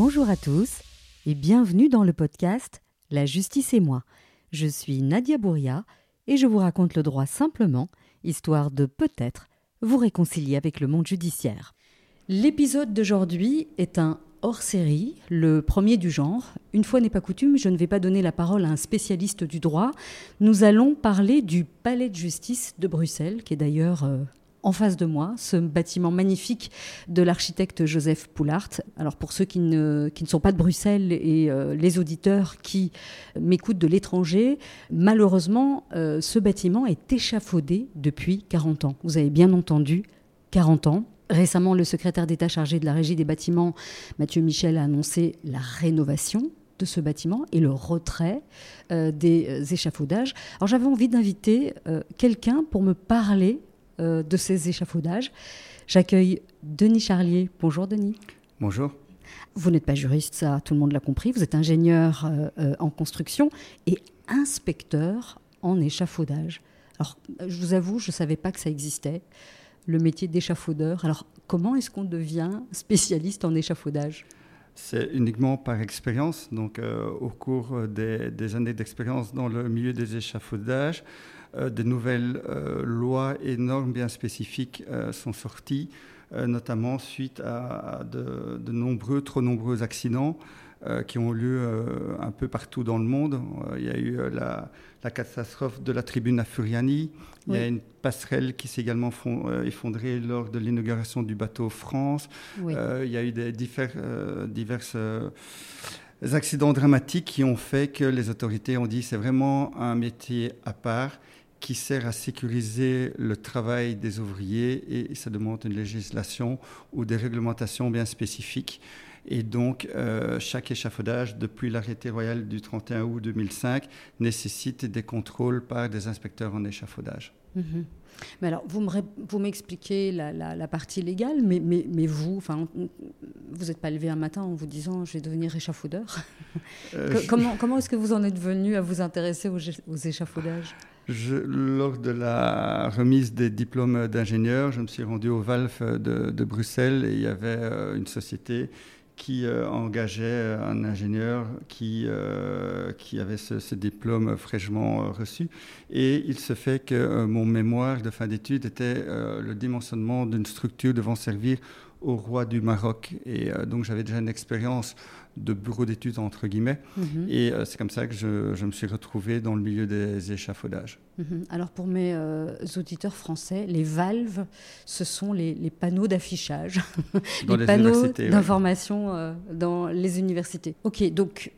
Bonjour à tous et bienvenue dans le podcast La justice et moi. Je suis Nadia Bouria et je vous raconte le droit simplement, histoire de peut-être vous réconcilier avec le monde judiciaire. L'épisode d'aujourd'hui est un hors-série, le premier du genre. Une fois n'est pas coutume, je ne vais pas donner la parole à un spécialiste du droit. Nous allons parler du Palais de justice de Bruxelles, qui est d'ailleurs euh, en face de moi, ce bâtiment magnifique de l'architecte Joseph Poulart. Alors pour ceux qui ne, sont pas de Bruxelles et euh, les auditeurs qui m'écoutent de l'étranger, malheureusement, euh, ce bâtiment est échafaudé depuis 40 ans. Vous avez bien entendu, 40 ans. Récemment, le secrétaire d'État chargé de la régie des bâtiments, Mathieu Michel, a annoncé la rénovation de ce bâtiment et le retrait euh, des échafaudages. Alors j'avais envie d'inviter quelqu'un pour me parler euh, de ces échafaudages. J'accueille Denis Charlier. Bonjour Denis. Bonjour. Vous n'êtes pas juriste, ça tout le monde l'a compris. Vous êtes ingénieur euh, euh, en construction et inspecteur en échafaudage. Alors, je vous avoue, je ne savais pas que ça existait, le métier d'échafaudeur. Alors, comment est-ce qu'on devient spécialiste en échafaudage? C'est uniquement par expérience. Donc, au cours des, des années d'expérience dans le milieu des échafaudages, de nouvelles euh, lois et normes bien spécifiques euh, sont sorties, notamment suite à, de, nombreux, trop nombreux accidents qui ont lieu un peu partout dans le monde. il y a eu la, catastrophe de la tribune à Furiani. Il y a une passerelle qui s'est également effondrée lors de l'inauguration du bateau France. il y a eu des divers, diverses accidents dramatiques qui ont fait que les autorités ont dit c'est vraiment un métier à part qui sert à sécuriser le travail des ouvriers et ça demande une législation ou des réglementations bien spécifiques. Et donc, euh, chaque échafaudage, depuis l'arrêté royal du 31 août 2005, nécessite des contrôles par des inspecteurs en échafaudage. Mhm. Mais alors, vous m'expliquez la, la, partie légale, mais, mais, mais vous, enfin, vous n'êtes pas levé un matin en vous disant je vais devenir échafaudeur. Euh, comment, comment est-ce que vous en êtes venu à vous intéresser aux, aux échafaudages? Lors de la remise des diplômes d'ingénieur, je me suis rendu au VALF de, Bruxelles et il y avait euh, une société qui euh, engageait un ingénieur qui, euh, qui avait ce, diplôme fraîchement reçu. Et il se fait que mon mémoire de fin d'études était le dimensionnement d'une structure devant servir au roi du Maroc. Et donc j'avais déjà une expérience de bureau d'études, entre guillemets. Mhm. Et euh, c'est comme ça que je, me suis retrouvé dans le milieu des échafaudages. Mhm. Alors pour mes euh, auditeurs français, les valves, ce sont les, panneaux d'affichage, les, panneaux d'information euh, dans les universités. Ok, donc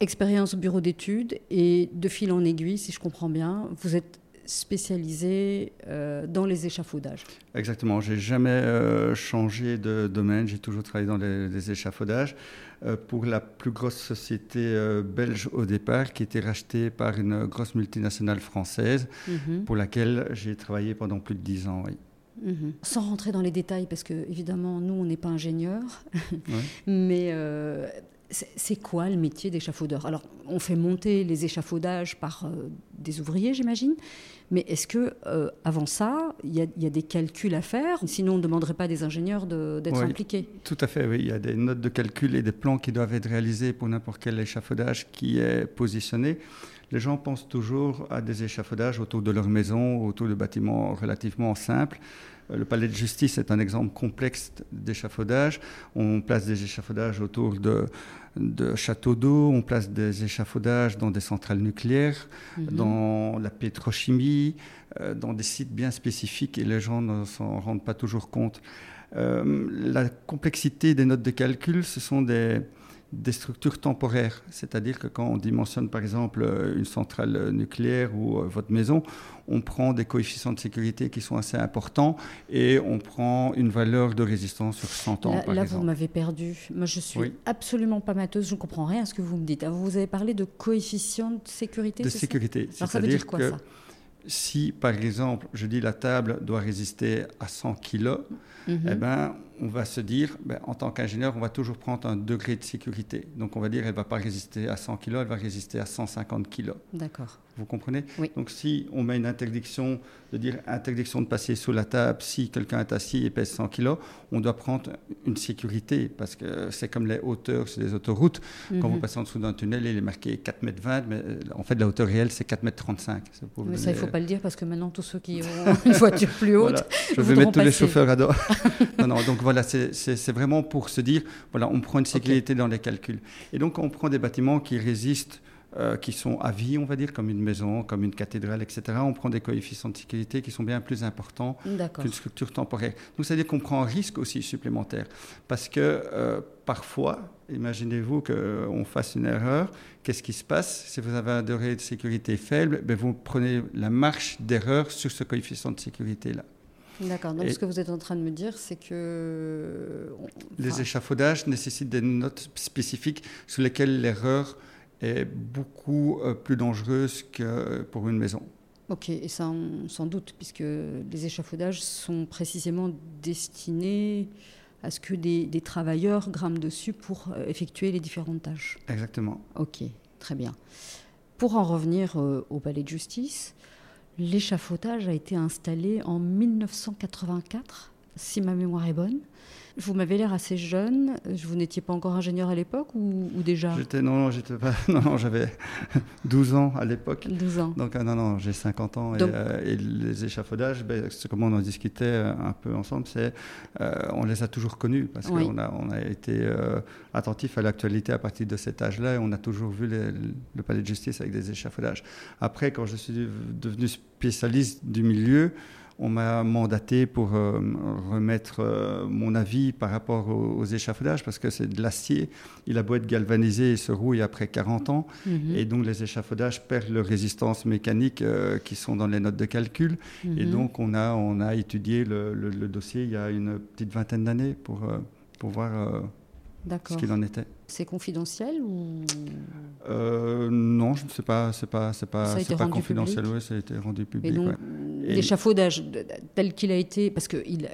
expérience au bureau d'études et de fil en aiguille, si je comprends bien, vous êtes spécialisé dans les échafaudages. Exactement, j'ai jamais changé de domaine, j'ai toujours travaillé dans les échafaudages. Euh, pour la plus grosse société euh, belge au départ, qui était rachetée par une grosse multinationale française, mhm. pour laquelle j'ai travaillé pendant plus de dix ans. Oui. Mhm. Sans rentrer dans les détails, parce que évidemment, nous, on n'est pas ingénieurs, mais euh, c'est quoi le métier d'échafaudeur? Alors, on fait monter les échafaudages par des ouvriers, j'imagine, mais est-ce que euh, avant ça, il y, a des calculs à faire? Sinon, on ne demanderait pas des ingénieurs d'être impliqués. Tout à fait, oui. Il y a des notes de calcul et des plans qui doivent être réalisés pour n'importe quel échafaudage qui est positionné. Les gens pensent toujours à des échafaudages autour de leur maison, autour de bâtiments relativement simples. Euh, le palais de justice est un exemple complexe d'échafaudage. On place des échafaudages autour de, châteaux d'eau, on place des échafaudages dans des centrales nucléaires, mhm. dans la pétrochimie, euh, dans des sites bien spécifiques et les gens ne s'en rendent pas toujours compte. Euh, la complexité des notes de calcul, ce sont des, des structures temporaires. C'est-à-dire que quand on dimensionne par exemple une centrale nucléaire ou euh, votre maison, on prend des coefficients de sécurité qui sont assez importants et on prend une valeur de résistance sur 100 ans. Là, par là vous m'avez perdu. Moi, je suis absolument pas mateuse, je ne comprends rien à ce que vous me dites. vous avez parlé de coefficients de sécurité De sécurité. Alors ça veut dire quoi ça si, par exemple, je dis la table doit résister à 100 kg, mhm. eh ben, on va se dire, ben, en tant qu'ingénieur, on va toujours prendre un degré de sécurité. Donc on va dire, elle ne va pas résister à 100 kg, elle va résister à 150 kg. D'accord. Vous comprenez? Oui. Donc si on met une interdiction, de dire interdiction de passer sous la table si quelqu'un est assis et pèse 100 kg, on doit prendre une sécurité parce que c'est comme les hauteurs sur les autoroutes. Quand vous Mhm. passez en dessous d'un tunnel, il est marqué 4,20 m, mais euh, en fait la hauteur réelle c'est 4,35 m. Mais ça, il ne faut pas le dire parce que maintenant, tous ceux qui ont une voiture plus haute, Voilà, je vais mettre tous les chauffeurs à dos. non, non, donc voilà, c'est- vraiment pour se dire, voilà, on prend une sécurité dans les calculs. Et donc on prend des bâtiments qui résistent, euh, qui sont à vie, on va dire, comme une maison, comme une cathédrale, etc. On prend des coefficients de sécurité qui sont bien plus importants qu'une structure temporaire. Donc, c'est-à-dire qu'on prend un risque aussi supplémentaire. Parce que euh, parfois, imaginez-vous qu'on fasse une erreur, qu'est-ce qui se passe? Si vous avez un degré de sécurité faible, ben, vous prenez la marche d'erreur sur ce coefficient de sécurité-là. D'accord. Donc, Et- ce que vous êtes en train de me dire, c'est que. on- Les échafaudages nécessitent des notes spécifiques sur lesquelles l'erreur est beaucoup euh, plus dangereuse que pour une maison. Ok, et ça, on s'en doute, puisque les échafaudages sont précisément destinés à ce que des, des travailleurs grimpent dessus pour euh, effectuer les différentes tâches. Exactement. Ok, très bien. Pour en revenir euh, au palais de justice, l'échafaudage a été installé en 1984, si ma mémoire est bonne. Vous m'avez l'air assez jeune. Vous n'étiez pas encore ingénieur à l'époque ou, ou déjà J'étais non, non, j'étais pas, non, non, j'avais 12 ans à l'époque. 12 ans. Donc, euh, non, non, j'ai 50 ans. Et, Donc- euh, et les échafaudages, ben, c'est comme on en discutait euh, un peu ensemble, c'est euh, on les a toujours connus parce Oui. qu'on a, on a été euh, attentif à l'actualité à partir de cet âge-là et on a toujours vu les- le palais de justice avec des échafaudages. Après, quand je suis devenu spécialiste du milieu, on m'a mandaté pour euh, remettre euh, mon avis par rapport aux, aux échafaudages parce que c'est de l'acier. Il a beau être galvanisé et se rouille après 40 ans. Mhm, Et donc les échafaudages perdent leur résistance mécanique euh, qui sont dans les notes de calcul. Et mhm. donc on a, on a étudié le, le- le dossier il y a une petite vingtaine d'années pour, pour voir ce D'accord. qu'il en était. C'est confidentiel ou? Euh, non, je ne sais pas, c'est pas, c'est pas, c'est pas confidentiel. public? Oui, ça a été rendu Et public. donc, ouais. Et- l'échafaudage tel qu'il a été, parce que il,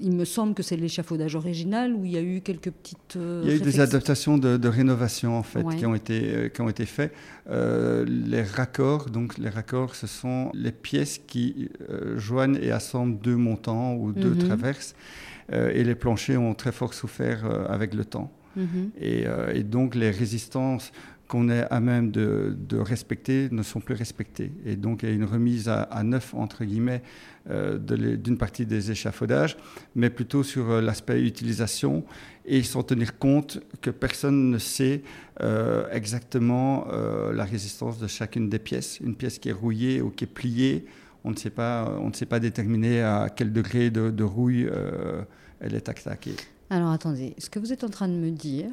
il me semble que c'est l'échafaudage original où il y a eu quelques petites. euh, Il y a eu des adaptations de, de rénovation en fait Ouais. qui ont été euh, qui ont été faits. Euh, les raccords, donc les raccords, ce sont les pièces qui joignent et assemblent deux montants ou deux Mhm. traverses. Euh, et les planchers ont très fort souffert euh, avec le temps. Mhm. Et, euh, et donc les résistances qu'on est à même de, de respecter ne sont plus respectées. Et donc il y a une remise à, à neuf, entre guillemets, euh, de d'une partie des échafaudages, mais plutôt sur euh, l'aspect utilisation et sans tenir compte que personne ne sait euh, exactement la résistance de chacune des pièces. Une pièce qui est rouillée ou qui est pliée, on ne sait pas, on ne sait pas déterminer à quel degré de, de rouille elle est attaquée. Alors attendez, ce que vous êtes en train de me dire,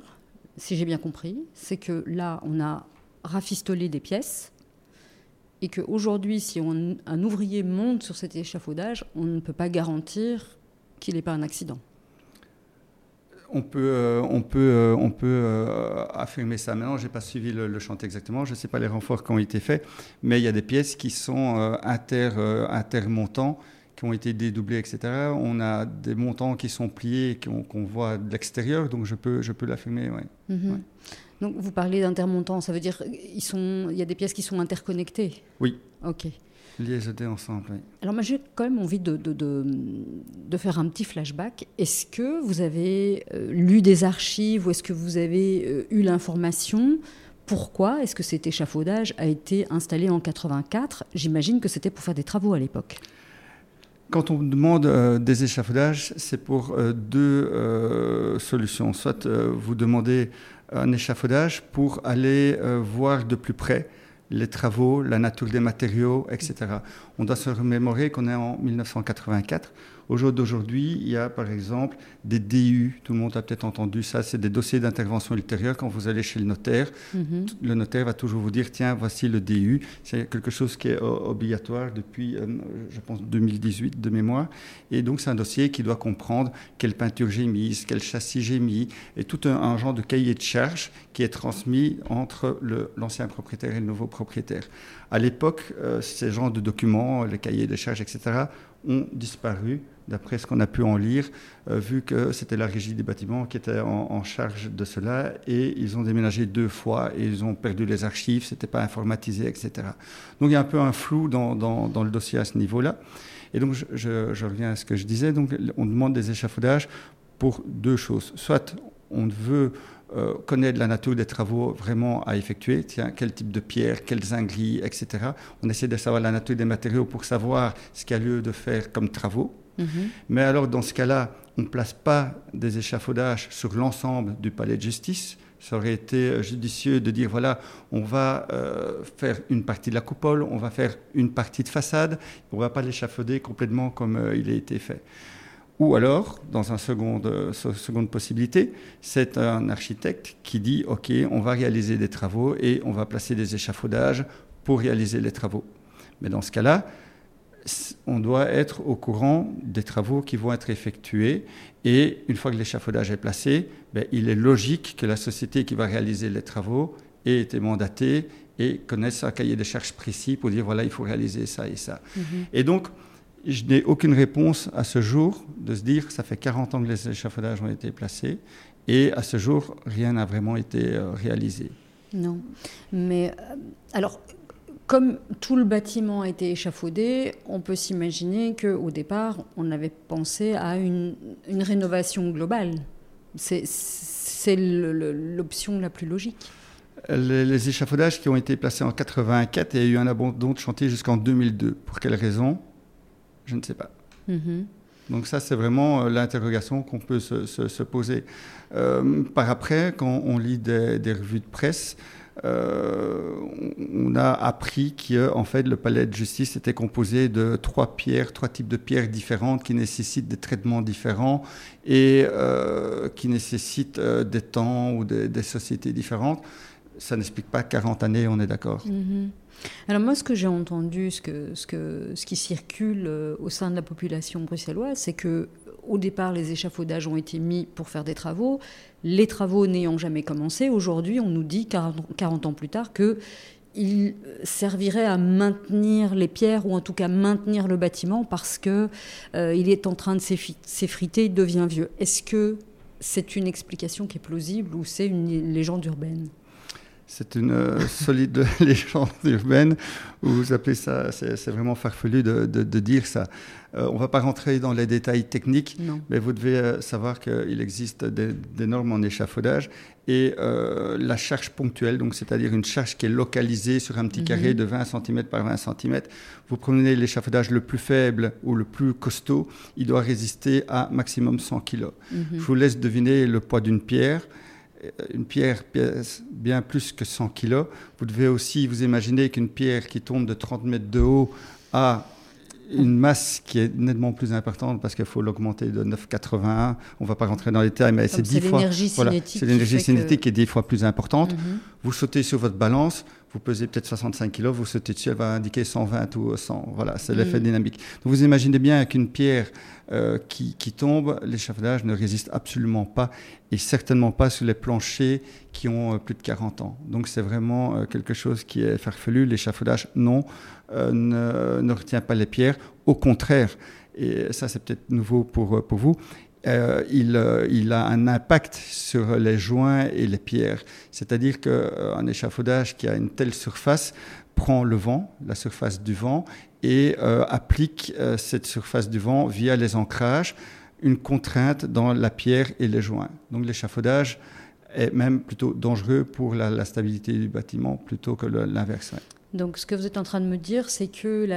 si j'ai bien compris, c'est que là, on a rafistolé des pièces et qu'aujourd'hui, si on- un ouvrier monte sur cet échafaudage, on ne peut pas garantir qu'il n'ait pas un accident. On peut, euh, on peut, euh, on peut euh, affirmer ça. Maintenant, je n'ai pas suivi le, le chantier exactement, je ne sais pas les renforts qui ont été faits, mais il y a des pièces qui sont inter, intermontants, qui ont été dédoublés, etc. On a des montants qui sont pliés, et qu'on voit de l'extérieur, donc je peux, je peux l'affirmer. Ouais. Mhm. Ouais. Donc vous parlez d'intermontants, ça veut dire ils sont, il y a des pièces qui sont interconnectées? Oui. Ok. Liaisonnés ensemble. Oui. Alors moi j'ai quand même envie de, de, de, de faire un petit flashback. Est-ce que vous avez euh, lu des archives ou est-ce que vous avez euh, eu l'information? Pourquoi est-ce que cet échafaudage a été installé en 84 J'imagine que c'était pour faire des travaux à l'époque. Quand on demande euh, des échafaudages, c'est pour euh, deux euh, solutions. Soit vous demandez un échafaudage pour aller voir de plus près les travaux, la nature des matériaux, etc. On doit se remémorer qu'on est en 1984. Au jour d'aujourd'hui, il y a par exemple des DU. Tout le monde a peut-être entendu ça. C'est des dossiers d'intervention ultérieure. Quand vous allez chez le notaire, Mhm. le notaire va toujours vous dire tiens, voici le DU. C'est quelque chose qui est obligatoire depuis, euh, je pense, 2018 de mémoire. Et donc, c'est un dossier qui doit comprendre quelle peinture j'ai mise, quel châssis j'ai mis, et tout un, un genre de cahier de charge qui est transmis entre l'ancien propriétaire et le nouveau propriétaire. À l'époque, euh, ces genres de documents, les cahiers de charges, etc., ont disparu d'après ce qu'on a pu en lire, euh, vu que c'était la régie des bâtiments qui était en, charge de cela, et ils ont déménagé deux fois, et ils ont perdu les archives, c'était pas informatisé, etc. Donc il y a un peu un flou dans, dans, le dossier à ce niveau-là. Et donc je, reviens à ce que je disais, donc on demande des échafaudages pour deux choses. Soit on veut euh, connaître la nature des travaux vraiment à effectuer, tiens, quel type de pierre, quels zingueries, etc. On essaie de savoir la nature des matériaux pour savoir ce qu'il y a lieu de faire comme travaux. Mhm. Mais alors, dans ce cas-là, on ne place pas des échafaudages sur l'ensemble du palais de justice. Ça aurait été euh, judicieux de dire, voilà, on va euh, faire une partie de la coupole, on va faire une partie de façade, on ne va pas l'échafauder complètement comme euh, il a été fait. Ou alors, dans une seconde, seconde possibilité, c'est un architecte qui dit, OK, on va réaliser des travaux et on va placer des échafaudages pour réaliser les travaux. Mais dans ce cas-là, on doit être au courant des travaux qui vont être effectués et une fois que l'échafaudage est placé, ben, il est logique que la société qui va réaliser les travaux ait été mandatée et connaisse un cahier de charges précis pour dire voilà, il faut réaliser ça et ça. Mhm. Et donc, je n'ai aucune réponse à ce jour de se dire ça fait 40 ans que les échafaudages ont été placés et à ce jour, rien n'a vraiment été euh, réalisé. Non. Mais euh, alors, comme tout le bâtiment a été échafaudé, on peut s'imaginer qu'au départ, on avait pensé à une, rénovation globale. C'est l'option la plus logique. Les, échafaudages qui ont été placés en 84, il y a eu un abandon de chantier jusqu'en 2002. Pour quelle raison? Je ne sais pas. Mm-hmm. Donc ça, c'est vraiment euh, l'interrogation qu'on peut se, poser. Euh, par après, quand on lit des revues de presse, euh, on a appris que fait le palais de justice était composé de trois pierres, trois types de pierres différentes qui nécessitent des traitements différents et euh, qui nécessitent euh, des temps ou des, sociétés différentes. Ça n'explique pas 40 années, on est d'accord. Mm-hmm. Alors moi, ce que j'ai entendu, ce, que, ce qui circule au sein de la population bruxelloise, c'est que au départ, les échafaudages ont été mis pour faire des travaux. Les travaux n'ayant jamais commencé, aujourd'hui, on nous dit, 40, ans plus tard, que il servirait à maintenir les pierres ou en tout cas maintenir le bâtiment parce que euh, est en train de s'effriter, il devient vieux. Est-ce que c'est une explication qui est plausible ou c'est une légende urbaine? C'est une euh, solide légende urbaine, où vous appelez ça, c'est vraiment farfelu de, dire ça. Euh, on ne va pas rentrer dans les détails techniques, mais vous devez euh, savoir qu'il existe des, normes en échafaudage et la charge ponctuelle, donc c'est-à-dire une charge qui est localisée sur un petit carré mhm. de 20 cm par 20 cm. Vous prenez l'échafaudage le plus faible ou le plus costaud, il doit résister à maximum 100 kg. Mhm. Je vous laisse deviner le poids d'une pierre. Euh, une pierre bien plus que 100 kg. Vous devez aussi vous imaginer qu'une pierre qui tombe de 30 mètres de haut a une masse qui est nettement plus importante parce qu'il faut l'augmenter de 9,81. On ne va pas rentrer dans les détails, mais c'est 10 fois. Voilà, c'est l'énergie cinétique qui est 10 fois plus importante. Mhm. Vous sautez sur votre balance, vous pesez peut-être 65 kg, vous sautez dessus, elle va indiquer 120 ou 100. Voilà, c'est l'effet mm. dynamique. Donc vous imaginez bien qu'une pierre euh, qui, tombe, l'échafaudage ne résiste absolument pas et certainement pas sur les planchers qui ont euh, plus de 40 ans. Donc c'est vraiment euh, quelque chose qui est farfelu. L'échafaudage, non, ne, ne, retient pas les pierres. Au contraire, et ça c'est peut-être nouveau pour, pour vous, euh, euh, il, a un impact sur les joints et les pierres. C'est-à-dire qu'un euh, échafaudage qui a une telle surface prend le vent, la surface du vent, et applique cette surface du vent via les ancrages une contrainte dans la pierre et les joints. Donc l'échafaudage est même plutôt dangereux pour la, stabilité du bâtiment plutôt que l'inverse. Donc ce que vous êtes en train de me dire, c'est que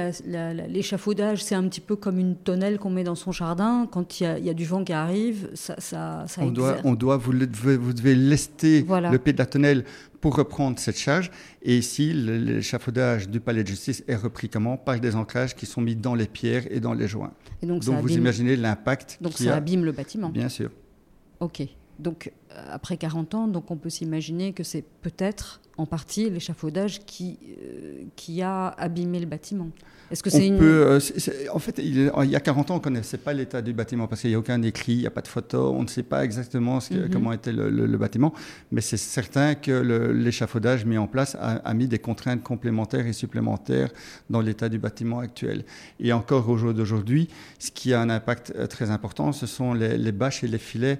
l'échafaudage, c'est un petit peu comme une tonnelle qu'on met dans son jardin. Quand il y, a, du vent qui arrive, ça, ça, on, doit, on doit, vous, vous devez lester le pied de la tonnelle pour reprendre cette charge. Et ici, l'échafaudage du palais de justice est repris comment? Par des ancrages qui sont mis dans les pierres et dans les joints. Et donc, vous imaginez l'impact. Donc ça abîme le bâtiment. Bien sûr. Ok. Donc après 40 ans, donc on peut s'imaginer que c'est peut-être en partie l'échafaudage qui, euh, qui a abîmé le bâtiment. Est-ce que c'est une... Peut, euh, en fait, il, y a 40 ans, on ne connaissait pas l'état du bâtiment parce qu'il n'y a aucun écrit, il n'y a pas de photo, on ne sait pas exactement ce mhm. comment était le, bâtiment, mais c'est certain que l'échafaudage mis en place a, mis des contraintes complémentaires et supplémentaires dans l'état du bâtiment actuel. Et encore au jour d'aujourd'hui, ce qui a un impact euh, très important, ce sont les, les bâches et les filets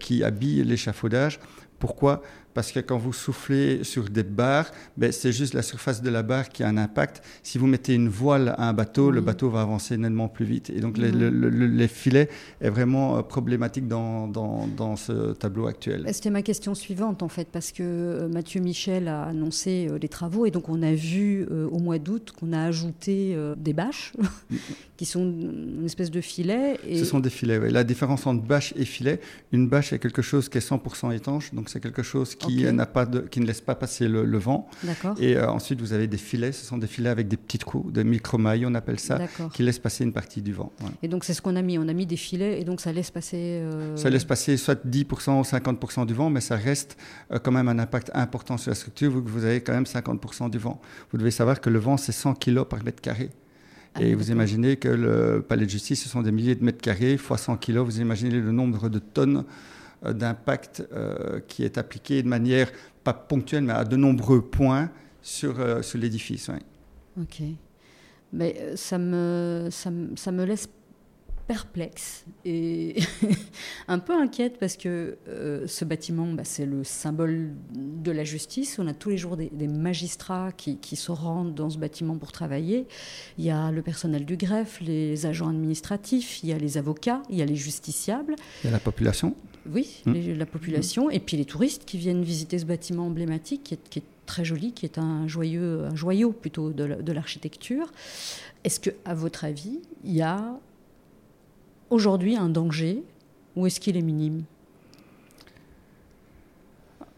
qui habillent l'échafaudage. Pourquoi? Parce que quand vous soufflez sur des barres, ben, c'est juste la surface de la barre qui a un impact. Si vous mettez une voile à un bateau, le bateau va avancer nettement plus vite. Et donc, les, filets est vraiment euh, problématique dans, dans, ce tableau actuel. C'était ma question suivante, en fait, parce que euh, Mathieu Michel a annoncé euh, les travaux et donc on a vu au mois d'août qu'on a ajouté des bâches qui sont une espèce de filet. Et... Ce sont des filets, oui. La différence entre bâche et filet, une bâche est quelque chose qui est 100% étanche, donc c'est quelque chose qui n'a pas de, qui ne laisse pas passer le, vent. Et euh, ensuite, vous avez des filets. Ce sont des filets avec des petites coups, des micro-mailles, on appelle ça, qui laissent passer une partie du vent. Et donc, c'est ce qu'on a mis. On a mis des filets et donc ça laisse passer. Euh, ça laisse passer soit 10% ou 50% du vent, mais ça reste euh, quand même un impact important sur la structure, vu que vous avez quand même 50% du vent. Vous devez savoir que le vent, c'est 100 kg par mètre carré. Ah, et vous imaginez que le palais de justice, ce sont des milliers de mètres carrés, fois 100 kg. Vous imaginez le nombre de tonnes euh, d'impact euh, qui est appliqué de manière pas ponctuelle, mais à de nombreux points sur, euh, sur l'édifice. Ok. Mais ça me, ça, ça me laisse perplexe et un peu inquiète parce que ce bâtiment, bah, c'est le symbole de la justice. On a tous les jours des, magistrats qui, qui, se rendent dans ce bâtiment pour travailler. Il y a le personnel du greffe, les agents administratifs, il y a les avocats, il y a les justiciables. Il y a la population. Oui, hmm. la population, et puis les touristes qui viennent visiter ce bâtiment emblématique qui est, très joli, qui est un, joyeux, un joyau plutôt de l'architecture. Est-ce que, à votre avis, il y a aujourd'hui un danger ou est-ce qu'il est minime?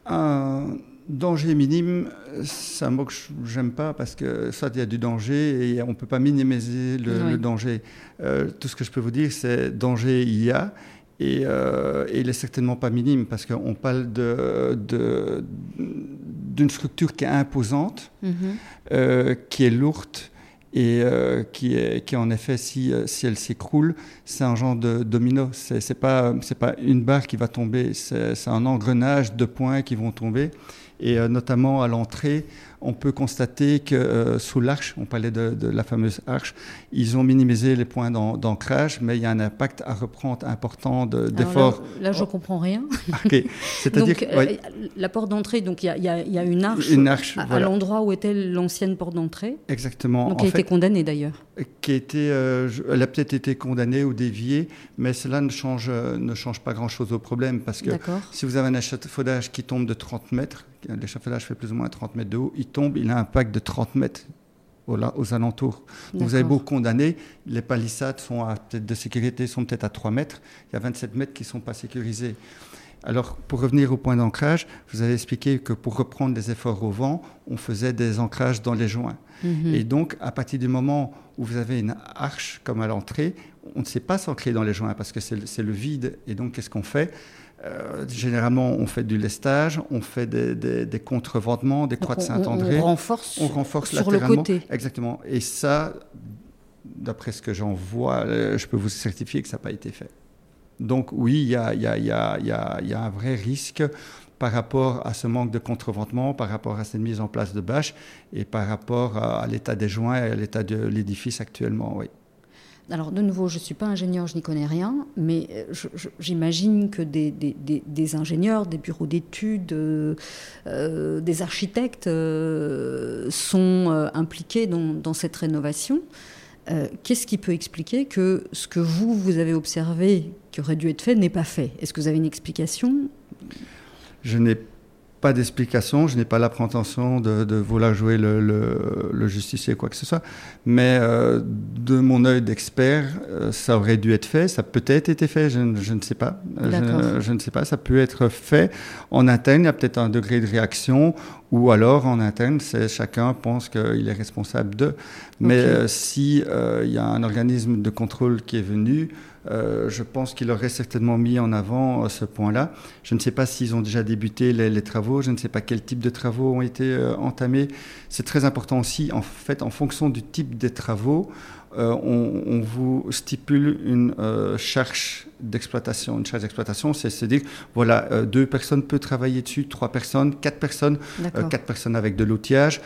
Un danger minime, c'est un mot que j'aime pas parce que ça, il y a du danger et on ne peut pas minimiser le, danger. Euh, tout ce que je peux vous dire, c'est danger, il y a. Euh, et, il n'est certainement pas minime parce qu'on parle d'une de, structure qui est imposante, mhm. euh, qui est lourde et euh, qui, est, qui en effet, si, si elle s'écroule, c'est un genre de domino. Ce n'est pas, pas une barre qui va tomber, c'est un engrenage de points qui vont tomber. Et notamment à l'entrée, on peut constater que euh, sous l'arche, on parlait de, la fameuse arche, ils ont minimisé les points d'ancrage, mais il y a un impact à reprendre important d'efforts. là, je ne comprends rien. C'est-à-dire euh, la porte d'entrée, donc il y, a une arche, une arche à, l'endroit où était l'ancienne porte d'entrée. Exactement. Donc, elle a été condamnée d'ailleurs. Qui été, euh, elle a peut-être été condamnée ou déviée, mais cela ne change, ne change pas grand-chose au problème parce que si vous avez un échafaudage qui tombe de 30 mètres, l'échafaudage fait plus ou moins 30 mètres de haut, il tombe, il a un impact de 30 mètres aux, alentours. vous avez beau condamner, les palissades sont à, de sécurité sont peut-être à 3 mètres, il y a 27 mètres qui ne sont pas sécurisés. Alors, pour revenir au point d'ancrage, vous avez expliqué que pour reprendre des efforts au vent, on faisait des ancrages dans les joints. Mhm. Et donc, à partir du moment où vous avez une arche comme à l'entrée, on ne sait pas s'ancrer dans les joints parce que c'est le vide. Et donc, qu'est-ce qu'on fait? Euh, généralement, on fait du lestage, on fait des, des, des contreventements, des croix de Saint-André. On renforce, on renforce sur le côté. Exactement. Et ça, d'après ce que j'en vois, euh, je peux vous certifier que ça n'a pas été fait. Donc oui, il y a, y, a, y, a, y a, un vrai risque par rapport à ce manque de contreventement, par rapport à cette mise en place de bâches et par rapport à, à l'état des joints et à l'état de l'édifice actuellement, oui. Alors, de nouveau, je ne suis pas ingénieur, je n'y connais rien, mais euh, j'imagine que des, ingénieurs, des bureaux d'études, euh, euh, des architectes sont impliqués dans, dans, cette rénovation. Qu'est-ce qui peut expliquer que ce que vous, vous avez observé qui aurait dû être fait n'est pas fait? Est-ce que vous avez une explication? Je n'ai pas d'explication, je n'ai pas la prétention de, vouloir jouer le, le, justicier quoi que ce soit, mais euh, de mon œil d'expert, euh, ça aurait dû être fait, ça peut-être été fait, je, ne sais pas, je, ne sais pas, ça peut être fait en interne, il y a peut-être un degré de réaction ou alors en interne, c'est chacun pense qu'il est responsable de. Mais euh, si il y a un organisme de contrôle qui est venu, euh, je pense qu'il aurait certainement mis en avant ce point-là. Je ne sais pas s'ils ont déjà débuté les, travaux, je ne sais pas quel type de travaux ont été entamés. C'est très important aussi, en fait, en fonction du type des travaux, on, vous stipule une charge d'exploitation. Une charge d'exploitation, c'est se dire, voilà, euh, deux personnes peuvent travailler dessus, trois personnes, quatre personnes, euh, quatre personnes avec de l'outillage.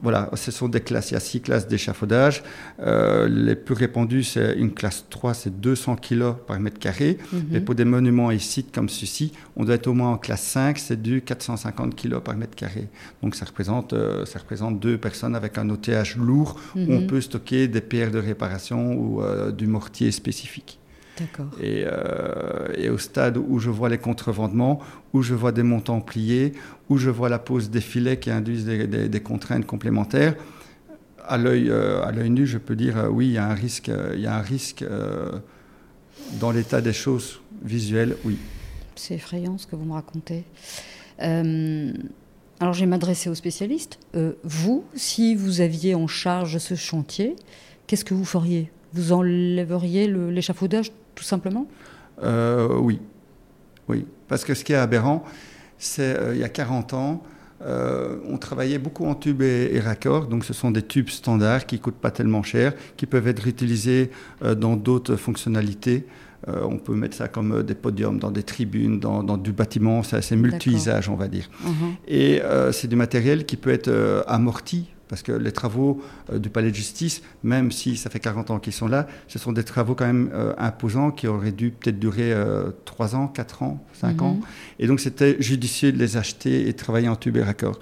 Voilà, ce sont des classes. Il y a six classes d'échafaudage. Euh, les plus répandues, c'est une classe 3, c'est 200 kg par mètre carré. Et mhm. pour des monuments et sites comme ceci, on doit être au moins en classe 5, c'est du 450 kg par mètre carré. Donc ça représente, ça représente deux personnes avec un outillage lourd où on mhm. peut stocker des pierres de réparation ou du mortier spécifique. Et, euh, et, au stade où je vois les contrevendements, où je vois des montants pliés, où je vois la pose des filets qui induisent des, contraintes complémentaires, à l'œil euh, à l'œil nu, je peux dire euh, oui, il y a un risque, il y a un risque dans l'état des choses visuelles, oui. C'est effrayant ce que vous me racontez. alors, je vais m'adresser aux spécialistes. vous, si vous aviez en charge ce chantier, qu'est-ce que vous feriez? Vous enlèveriez l'échafaudage tout simplement euh, Oui. Oui. Parce que ce qui est aberrant, c'est euh, il y a 40 ans, euh, on travaillait beaucoup en tubes et, raccords, donc ce sont des tubes standards qui ne coûtent pas tellement cher, qui peuvent être utilisés dans d'autres fonctionnalités. on peut mettre ça comme des podiums dans des tribunes, dans, du bâtiment, c'est multi-usage, on va dire. Uh-huh. Et c'est du matériel qui peut être amorti parce que les travaux euh, du palais de justice, même si ça fait 40 ans qu'ils sont là, ce sont des travaux quand même euh, imposants qui auraient dû peut-être durer 3 euh, ans, 4 ans, 5 mhm. ans. Et donc c'était judicieux de les acheter et de travailler en tube et raccord.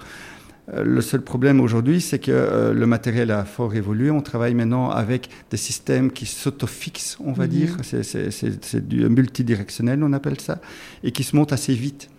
Le seul problème aujourd'hui, c'est que le matériel a fort évolué. On travaille maintenant avec des systèmes qui s'autofixent, on va mhm. dire. C'est du multidirectionnel, on appelle ça, et qui se montent assez vite.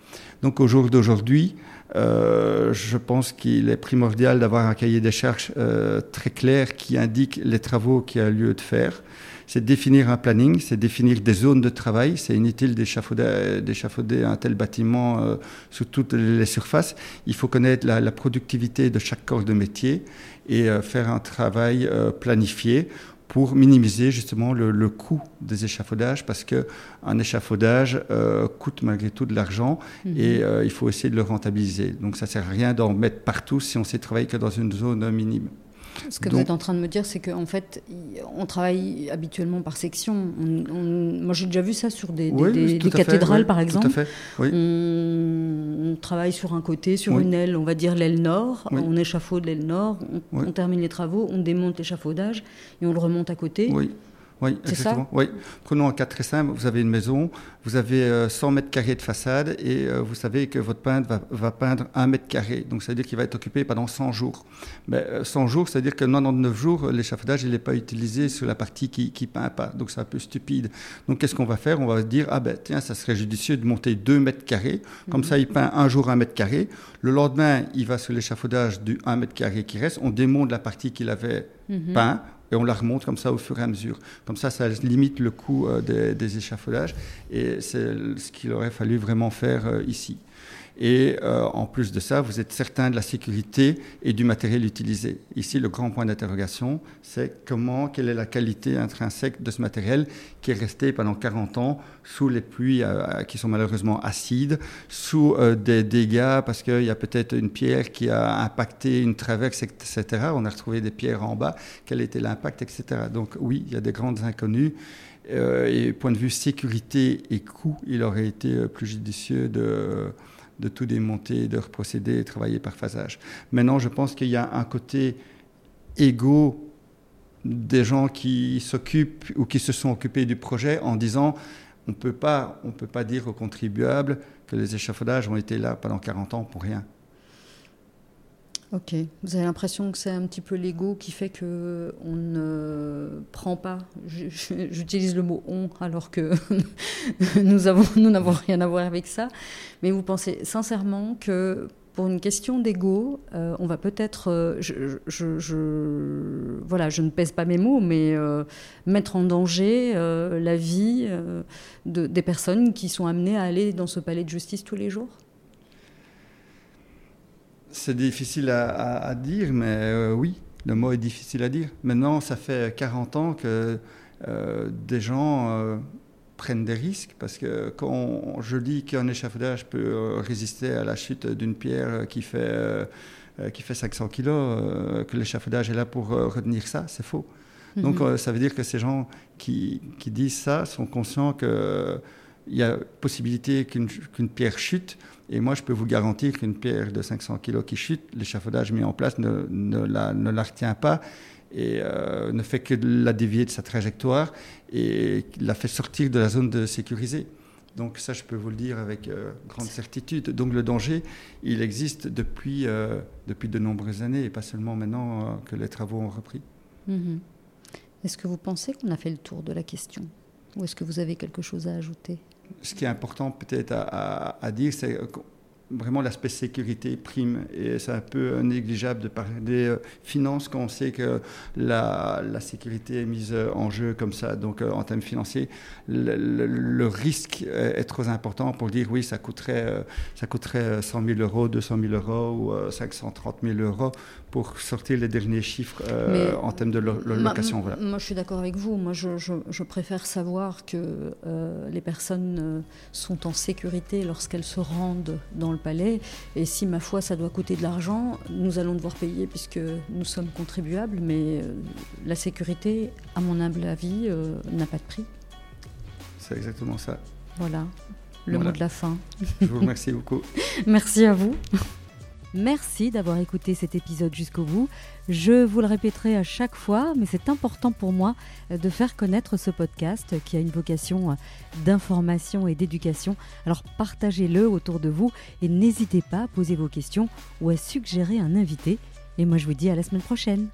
Donc au jour d'aujourd'hui, euh, je pense qu'il est primordial d'avoir un cahier des charges euh, très clair qui indique les travaux qu'il y a lieu de faire. C'est définir un planning, c'est définir des zones de travail. C'est inutile d'échafauder un tel bâtiment euh, sous toutes les surfaces. Il faut connaître la, la productivité de chaque corps de métier et faire un travail planifié pour minimiser justement le, coût des échafaudages parce qu'un échafaudage euh, coûte malgré tout de l'argent mhm. et euh, il faut essayer de le rentabiliser. Donc ça ne sert à rien d'en mettre partout si on ne sait travailler que dans une zone minime. Ce que vous êtes en train de me dire, c'est qu'en fait, on travaille habituellement par section. moi, j'ai déjà vu ça sur des, cathédrales, par exemple. Tout à fait, oui. on, travaille sur un côté, sur une aile, on va dire l'aile nord. On échafaude l'aile nord, on, on, termine les travaux, on démonte l'échafaudage et on le remonte à côté. Oui. Oui, exactement. oui. Prenons un cas très simple. Vous avez une maison, vous avez 100 euh, mètres carrés de façade et euh, vous savez que votre peintre va, peindre 1 mètre carré. Donc, ça veut dire qu'il va être occupé pendant 100 jours. Mais 100 euh, jours, ça veut dire que 99 jours, l'échafaudage, il n'est pas utilisé sur la partie qui ne peint pas. Donc, c'est un peu stupide. Donc, qu'est-ce qu'on va faire? On va dire, ah ben, tiens, ça serait judicieux de monter 2 mètres carrés. Comme mhm. ça, il peint un jour 1 mètre carré. Le lendemain, il va sur l'échafaudage du 1 mètre carré qui reste. On démonte la partie qu'il avait mhm. peint et on la remonte comme ça au fur et à mesure. Comme ça, ça limite le coût euh, des, échafaudages et c'est ce qu'il aurait fallu vraiment faire euh, ici. Et euh, en plus de ça, vous êtes certain de la sécurité et du matériel utilisé. Ici, le grand point d'interrogation, c'est comment, quelle est la qualité intrinsèque de ce matériel qui est resté pendant 40 ans sous les pluies euh, qui sont malheureusement acides, sous euh, des dégâts parce qu'il y a peut-être une pierre qui a impacté une traverse, etc. On a retrouvé des pierres en bas. Quel était l'impact, etc. Donc oui, il y a des grandes inconnues. et point de vue sécurité et coût, il aurait été plus judicieux de de tout démonter, de reprocéder et travailler par phasage. Maintenant, je pense qu'il y a un côté égaux des gens qui s'occupent ou qui se sont occupés du projet en disant on ne peut pas dire aux contribuables que les échafaudages ont été là pendant 40 ans pour rien. Ok. Vous avez l'impression que c'est un petit peu l'ego qui fait que on ne prend pas. J'utilise le mot on alors que nous avons nous n'avons rien à voir avec ça. Mais vous pensez sincèrement que pour une question d'ego, euh, on va peut-être, euh, je, voilà, je ne pèse pas mes mots, mais euh, mettre en danger la vie de, des personnes qui sont amenées à aller dans ce palais de justice tous les jours? C'est difficile à, dire, mais euh, oui, le mot est difficile à dire. Maintenant, ça fait 40 ans que euh, des gens euh, prennent des risques, parce que quand je dis qu'un échafaudage peut résister à la chute d'une pierre qui fait, qui fait 500 kilos, que l'échafaudage est là pour retenir ça, c'est faux. Donc mhm. ça veut dire que ces gens qui, qui disent ça sont conscients qu'il y a possibilité qu'une pierre chute, et moi, je peux vous garantir qu'une pierre de 500 kg qui chute, l'échafaudage mis en place ne, ne, la, retient pas et euh, ne fait que la dévier de sa trajectoire et la fait sortir de la zone de sécurisée. Donc ça, je peux vous le dire avec euh, grande certitude. Donc le danger, il existe depuis, euh, depuis de nombreuses années et pas seulement maintenant que les travaux ont repris. Mhm. Est-ce que vous pensez qu'on a fait le tour de la question? Ou est-ce que vous avez quelque chose à ajouter? Ce qui est important peut-être à, dire, c'est vraiment l'aspect sécurité prime. Et c'est un peu négligeable de parler euh, finances quand on sait que la, sécurité est mise en jeu comme ça. Donc euh, en termes financiers, le, risque est trop important pour dire oui, ça coûterait, euh, ça coûterait 100 000 euros, 200 000 euros ou 530 000 euros pour sortir les derniers chiffres euh, en termes de location. voilà. Moi, je suis d'accord avec vous. Moi, je, je, préfère savoir que euh, les personnes euh, sont en sécurité lorsqu'elles se rendent dans le palais. Et si, ma foi, ça doit coûter de l'argent, nous allons devoir payer puisque nous sommes contribuables. Mais la sécurité, à mon humble avis, n'a pas de prix. C'est exactement ça. Voilà, le mot de la fin. Je vous remercie beaucoup. Merci à vous. Merci d'avoir écouté cet épisode jusqu'au bout. Je vous le répéterai à chaque fois, mais c'est important pour moi de faire connaître ce podcast qui a une vocation d'information et d'éducation. Alors partagez-le autour de vous et n'hésitez pas à poser vos questions ou à suggérer un invité. Et moi je vous dis à la semaine prochaine.